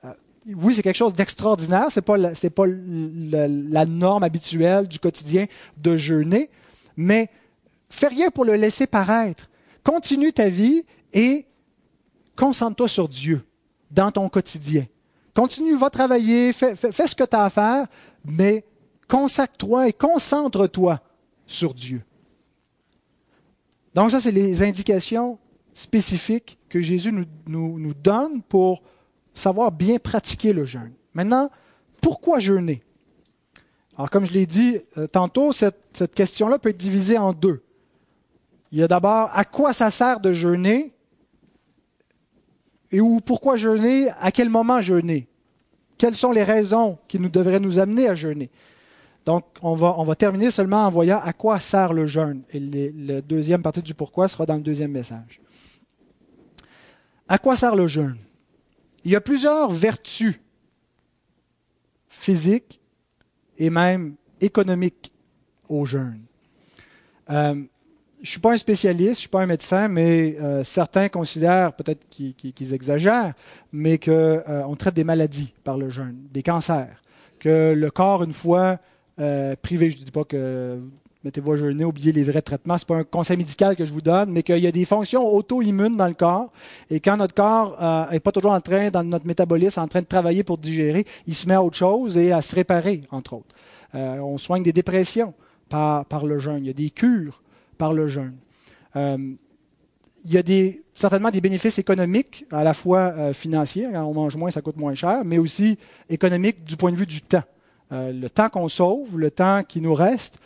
Euh, oui, c'est quelque chose d'extraordinaire, c'est pas pas la norme habituelle du quotidien de jeûner, mais Fais rien pour le laisser paraître. Continue ta vie et concentre-toi sur Dieu dans ton quotidien. Continue, va travailler, fais, ce que tu as à faire, mais consacre-toi et concentre-toi sur Dieu. Donc ça, c'est les indications spécifiques que Jésus nous, donne pour savoir bien pratiquer le jeûne. Maintenant, pourquoi jeûner? Alors comme je l'ai dit euh, tantôt, cette question-là peut être divisée en deux. Il y a d'abord à quoi ça sert de jeûner? Et où, pourquoi jeûner, à quel moment jeûner? Quelles sont les raisons qui nous devraient nous amener à jeûner? Donc, on va, on va terminer seulement en voyant à quoi sert le jeûne. Et la deuxième partie du pourquoi sera dans le deuxième message. À quoi sert le jeûne? Il y a plusieurs vertus physiques et même économiques au jeûne. Euh, je ne suis pas un spécialiste, je ne suis pas un médecin, mais euh, certains considèrent, peut-être qu'ils exagèrent, mais qu'on euh, traite des maladies par le jeûne, des cancers, que le corps, une fois euh, privé, je ne dis pas que mettez-vous à jeûner, oubliez les vrais traitements, ce n'est pas un conseil médical que je vous donne, mais qu'il y a des fonctions auto-immunes dans le corps, et quand notre corps n'est pas toujours en train, dans notre métabolisme, en train de travailler pour digérer, il se met à autre chose et à se réparer, entre autres. on soigne des dépressions par le jeûne, il y a des cures par le jeûne. Euh, il y a certainement des bénéfices économiques, à la fois euh, financiers, quand on mange moins, ça coûte moins cher, mais aussi économiques du point de vue du temps. Euh, le temps qu'on sauve, le temps qui nous reste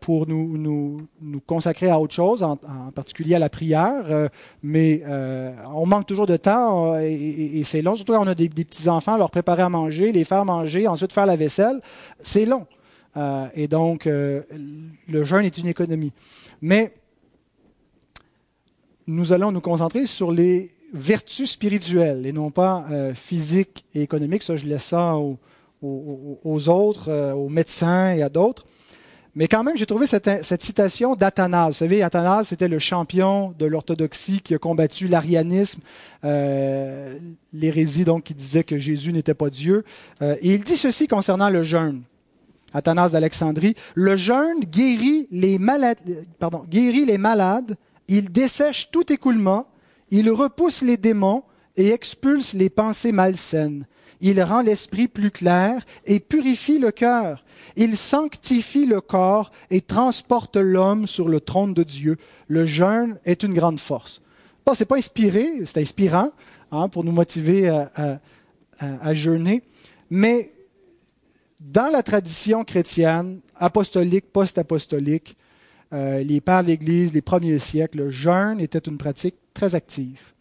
pour nous, consacrer à autre chose, en, particulier à la prière, mais on manque toujours de temps et, c'est long, surtout quand on a des, des petits-enfants, leur préparer à manger, les faire manger, ensuite faire la vaisselle, c'est long. et donc, le jeûne est une économie. Mais nous allons nous concentrer sur les vertus spirituelles et non pas euh, physiques et économiques. Ça, je laisse ça aux, autres, euh, aux médecins et à d'autres. Mais quand même, j'ai trouvé cette, citation d'Athanase. Vous savez, Athanase, c'était le champion de l'orthodoxie qui a combattu l'arianisme, euh, l'hérésie donc qui disait que Jésus n'était pas Dieu. et il dit ceci concernant le jeûne. Athanas d'Alexandrie, le jeûne guérit les, malades, guérit les malades, il dessèche tout écoulement, il repousse les démons et expulse les pensées malsaines. Il rend l'esprit plus clair et purifie le cœur. Il sanctifie le corps et transporte l'homme sur le trône de Dieu. Le jeûne est une grande force. Bon, c'est pas inspiré, c'est inspirant hein, pour nous motiver à, à jeûner, mais dans la tradition chrétienne, apostolique, post-apostolique, euh, les pères de l'Église, les premiers siècles, le jeûne était une pratique très active.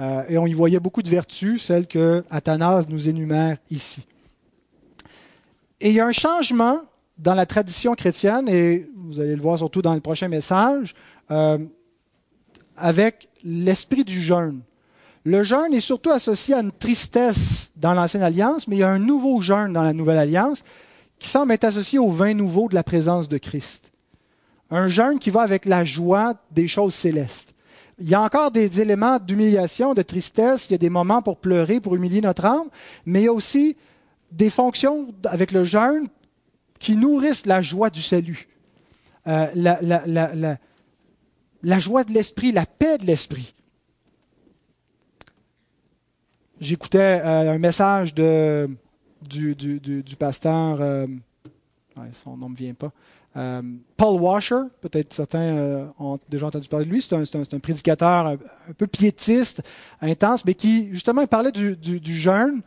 Euh, et on y voyait beaucoup de vertus, celles que Athanase nous énumère ici. Et il y a un changement dans la tradition chrétienne, et vous allez le voir surtout dans le prochain message, euh, avec l'esprit du jeûne. Le jeûne est surtout associé à une tristesse dans l'Ancienne Alliance, mais il y a un nouveau jeûne dans la Nouvelle Alliance qui semble être associé au vin nouveau de la présence de Christ. Un jeûne qui va avec la joie des choses célestes. Il y a encore des éléments d'humiliation, de tristesse, il y a des moments pour pleurer, pour humilier notre âme, mais il y a aussi des fonctions avec le jeûne qui nourrissent la joie du salut, euh, la joie de l'esprit, la paix de l'esprit. J'écoutais euh, un message de, du, pasteur, euh, son nom ne me vient pas, euh, Paul Washer, peut-être certains ont déjà entendu parler de lui, c'est un, prédicateur un, peu piétiste, intense, mais qui justement parlait du, jeûne,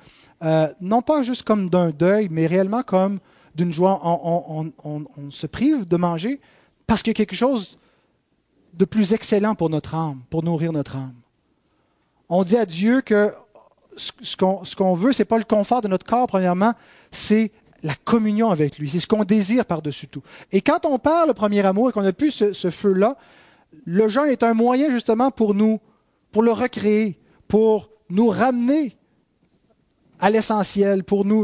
non pas juste comme d'un deuil, mais réellement comme d'une joie. On, on, se prive de manger parce qu'il y a quelque chose de plus excellent pour notre âme, pour nourrir notre âme. On dit à Dieu que ce qu'on veut, ce n'est pas le confort de notre corps, premièrement, c'est la communion avec lui. C'est ce qu'on désire par-dessus tout. Et quand on parle le premier amour et qu'on a plus ce, feu-là, le jeûne est un moyen justement pour nous, pour le recréer, pour nous ramener à l'essentiel, pour nous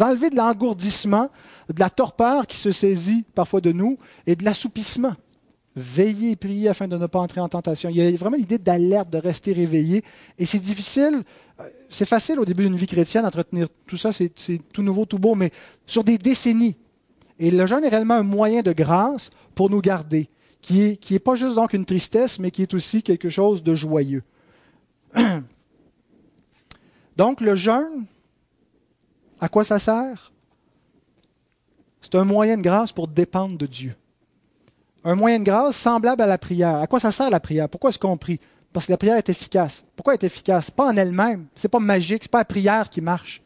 enlever de l'engourdissement, de la torpeur qui se saisit parfois de nous et de l'assoupissement. Veiller et prier afin de ne pas entrer en tentation. Il y a vraiment l'idée d'alerte, de rester réveillé. Et c'est difficile, euh, c'est facile au début d'une vie chrétienne d'entretenir tout ça, c'est tout nouveau, tout beau, mais sur des décennies. Et le jeûne est réellement un moyen de grâce pour nous garder, qui n'est est pas juste donc une tristesse, mais qui est aussi quelque chose de joyeux. Donc le jeûne, à quoi ça sert? C'est un moyen de grâce pour dépendre de Dieu un moyen de grâce semblable à la prière. À quoi ça sert la prière? Pourquoi est-ce qu'on prie? Parce que la prière est efficace. Pourquoi elle est efficace? Pas en elle-même, c'est pas magique, c'est pas la prière qui marche.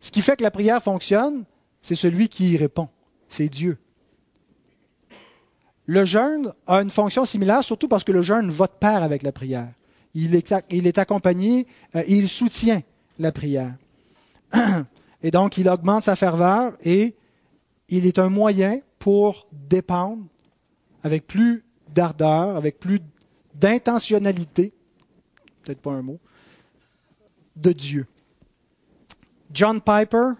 Ce qui fait que la prière fonctionne, c'est celui qui y répond, c'est Dieu. Le jeûne a une fonction similaire, surtout parce que le jeûne va de pair avec la prière. Il est, accompagné, euh, il soutient la prière. Et donc, il augmente sa ferveur et il est un moyen pour dépendre avec plus d'ardeur, avec plus d'intentionnalité, peut-être pas un mot, de Dieu. John Piper,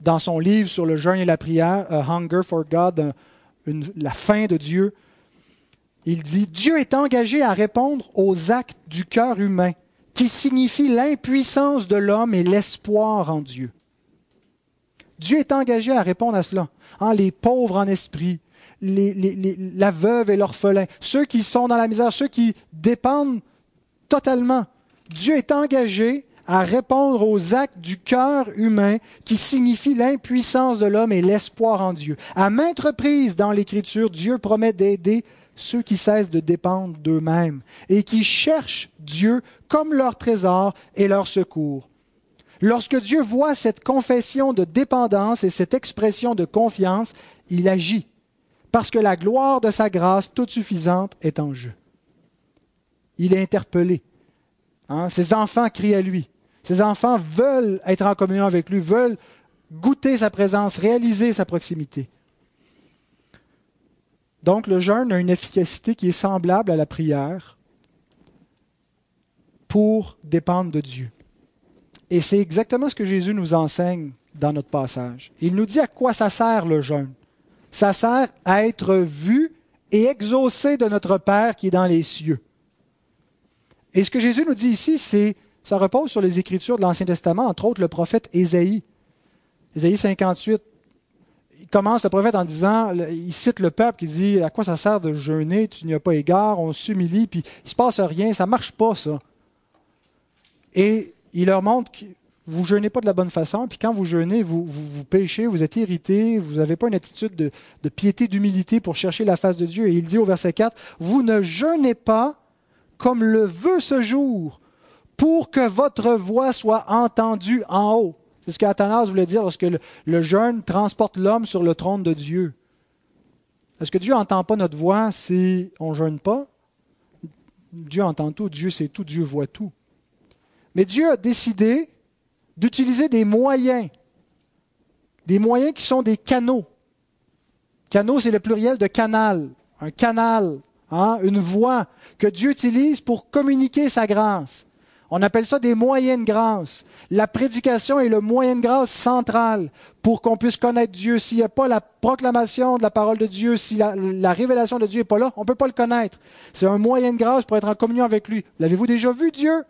dans son livre sur le jeûne et la prière, A Hunger for God, la faim de Dieu, il dit Dieu est engagé à répondre aux actes du cœur humain, qui signifient l'impuissance de l'homme et l'espoir en Dieu. Dieu est engagé à répondre à cela. Les pauvres en esprit, la veuve et l'orphelin, ceux qui sont dans la misère, ceux qui dépendent totalement. Dieu est engagé à répondre aux actes du cœur humain qui signifient l'impuissance de l'homme et l'espoir en Dieu. À maintes reprises dans l'Écriture, Dieu promet d'aider ceux qui cessent de dépendre d'eux-mêmes et qui cherchent Dieu comme leur trésor et leur secours. Lorsque Dieu voit cette confession de dépendance et cette expression de confiance, il agit parce que la gloire de sa grâce toute suffisante est en jeu. Il est interpellé. Hein? Ses enfants crient à lui. Ses enfants veulent être en communion avec lui, veulent goûter sa présence, réaliser sa proximité. Donc le jeûne a une efficacité qui est semblable à la prière pour dépendre de Dieu. Et c'est exactement ce que Jésus nous enseigne dans notre passage. Il nous dit à quoi ça sert le jeûne ça sert à être vu et exaucé de notre Père qui est dans les cieux. Et ce que Jésus nous dit ici, c'est, ça repose sur les Écritures de l'Ancien Testament, entre autres le prophète Ésaïe. Ésaïe 58, il commence le prophète en disant, il cite le peuple qui dit, à quoi ça sert de jeûner, tu n'y as pas égard, on s'humilie, puis il ne se passe rien, ça ne marche pas ça. Et il leur montre vous jeûnez pas de la bonne façon, puis quand vous jeûnez, vous, vous, péchez, vous êtes irrité, vous n'avez pas une attitude de, de piété, d'humilité pour chercher la face de Dieu. Et il dit au verset 4, vous ne jeûnez pas comme le veut ce jour, pour que votre voix soit entendue en haut. C'est ce qu'Athanas voulait dire lorsque le, jeûne transporte l'homme sur le trône de Dieu. Est-ce que Dieu n'entend pas notre voix si on ne jeûne pas? Dieu entend tout, Dieu sait tout, Dieu voit tout. Mais Dieu a décidé d'utiliser des moyens, des moyens qui sont des canaux. Canaux, c'est le pluriel de canal. Un canal, hein, une voie que Dieu utilise pour communiquer sa grâce. On appelle ça des moyens de grâce. La prédication est le moyen de grâce central pour qu'on puisse connaître Dieu. S'il n'y a pas la proclamation de la parole de Dieu, si la, révélation de Dieu n'est pas là, on ne peut pas le connaître. C'est un moyen de grâce pour être en communion avec lui. L'avez-vous déjà vu, Dieu?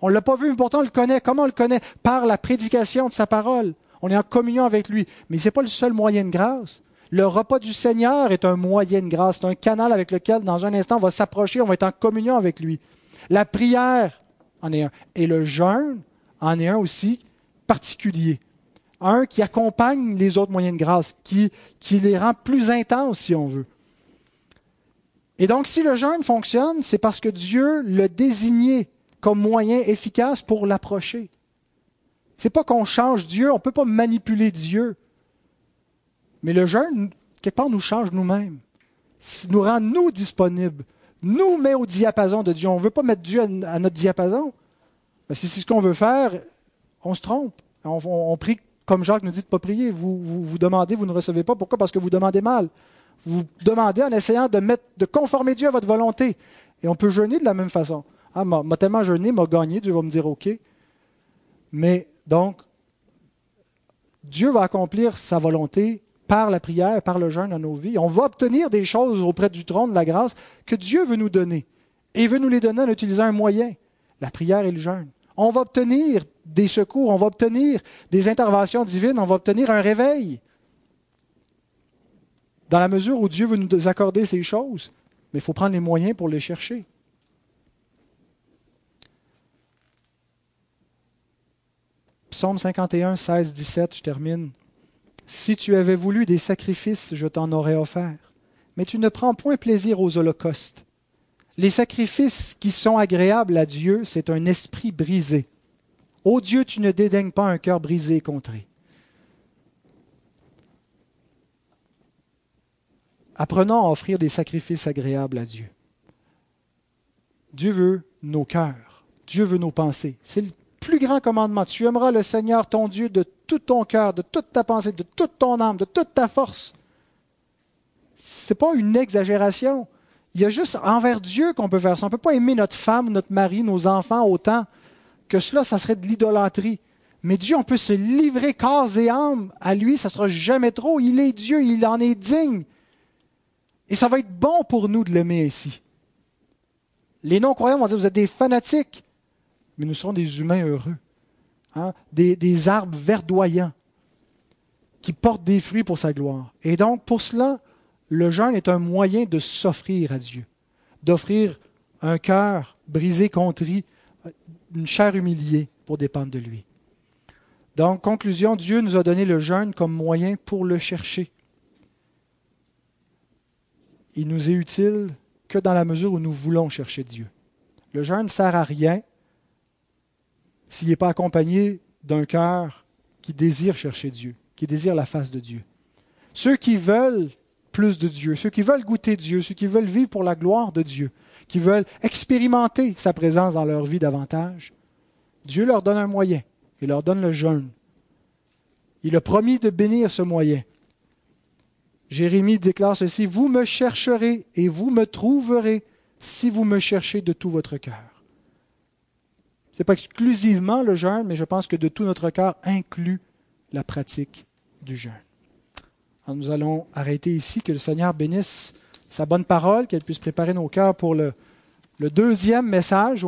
On ne l'a pas vu, mais pourtant on le connaît. Comment on le connaît? Par la prédication de sa parole. On est en communion avec lui. Mais ce n'est pas le seul moyen de grâce. Le repas du Seigneur est un moyen de grâce. C'est un canal avec lequel, dans un instant, on va s'approcher, on va être en communion avec lui. La prière en est un. Et le jeûne en est un aussi particulier. Un qui accompagne les autres moyens de grâce, qui, qui les rend plus intenses, si on veut. Et donc, si le jeûne fonctionne, c'est parce que Dieu l'a désigné comme moyen efficace pour l'approcher. C'est pas qu'on change Dieu, on ne peut pas manipuler Dieu. Mais le jeûne, quelque part, nous change nous-mêmes. Nous rend nous disponibles. Nous met au diapason de Dieu. On ne veut pas mettre Dieu à notre diapason. Mais si c'est ce qu'on veut faire, on se trompe. On, prie comme Jacques nous dit de ne pas prier. Vous, vous, demandez, vous ne recevez pas. Pourquoi? Parce que vous demandez mal. Vous demandez en essayant de, conformer Dieu à votre volonté. Et on peut jeûner de la même façon. Ah, m'a tellement jeûné, m'a gagné, Dieu va me dire OK. Mais donc, Dieu va accomplir sa volonté par la prière, par le jeûne dans nos vies. On va obtenir des choses auprès du trône de la grâce que Dieu veut nous donner. Et il veut nous les donner en utilisant un moyen, la prière et le jeûne. On va obtenir des secours, on va obtenir des interventions divines, on va obtenir un réveil. Dans la mesure où Dieu veut nous accorder ces choses, mais il faut prendre les moyens pour les chercher. Psaume 51, 16, 17, je termine. Si tu avais voulu des sacrifices, je t'en aurais offert. Mais tu ne prends point plaisir aux holocaustes. Les sacrifices qui sont agréables à Dieu, c'est un esprit brisé. Ô Dieu, tu ne dédaignes pas un cœur brisé et contré. Apprenons à offrir des sacrifices agréables à Dieu. Dieu veut nos cœurs. Dieu veut nos pensées. Plus grand commandement. Tu aimeras le Seigneur ton Dieu de tout ton cœur, de toute ta pensée, de toute ton âme, de toute ta force. Ce n'est pas une exagération. Il y a juste envers Dieu qu'on peut faire ça. On ne peut pas aimer notre femme, notre mari, nos enfants autant que cela, ça serait de l'idolâtrie. Mais Dieu, on peut se livrer corps et âme à lui, ça ne sera jamais trop. Il est Dieu, il en est digne. Et ça va être bon pour nous de l'aimer ainsi. Les non-croyants vont dire, vous êtes des fanatiques mais nous serons des humains heureux, hein? des, arbres verdoyants qui portent des fruits pour sa gloire. Et donc, pour cela, le jeûne est un moyen de s'offrir à Dieu, d'offrir un cœur brisé, contrit, une chair humiliée pour dépendre de lui. Donc, conclusion, Dieu nous a donné le jeûne comme moyen pour le chercher. Il nous est utile que dans la mesure où nous voulons chercher Dieu. Le jeûne ne sert à rien s'il n'est pas accompagné d'un cœur qui désire chercher Dieu, qui désire la face de Dieu. Ceux qui veulent plus de Dieu, ceux qui veulent goûter Dieu, ceux qui veulent vivre pour la gloire de Dieu, qui veulent expérimenter sa présence dans leur vie davantage, Dieu leur donne un moyen, il leur donne le jeûne. Il a promis de bénir ce moyen. Jérémie déclare ceci, Vous me chercherez et vous me trouverez si vous me cherchez de tout votre cœur. N'est pas exclusivement le jeûne, mais je pense que de tout notre cœur inclut la pratique du jeûne. nous allons arrêter ici, que le Seigneur bénisse sa bonne parole, qu'elle puisse préparer nos cœurs pour le, le deuxième message.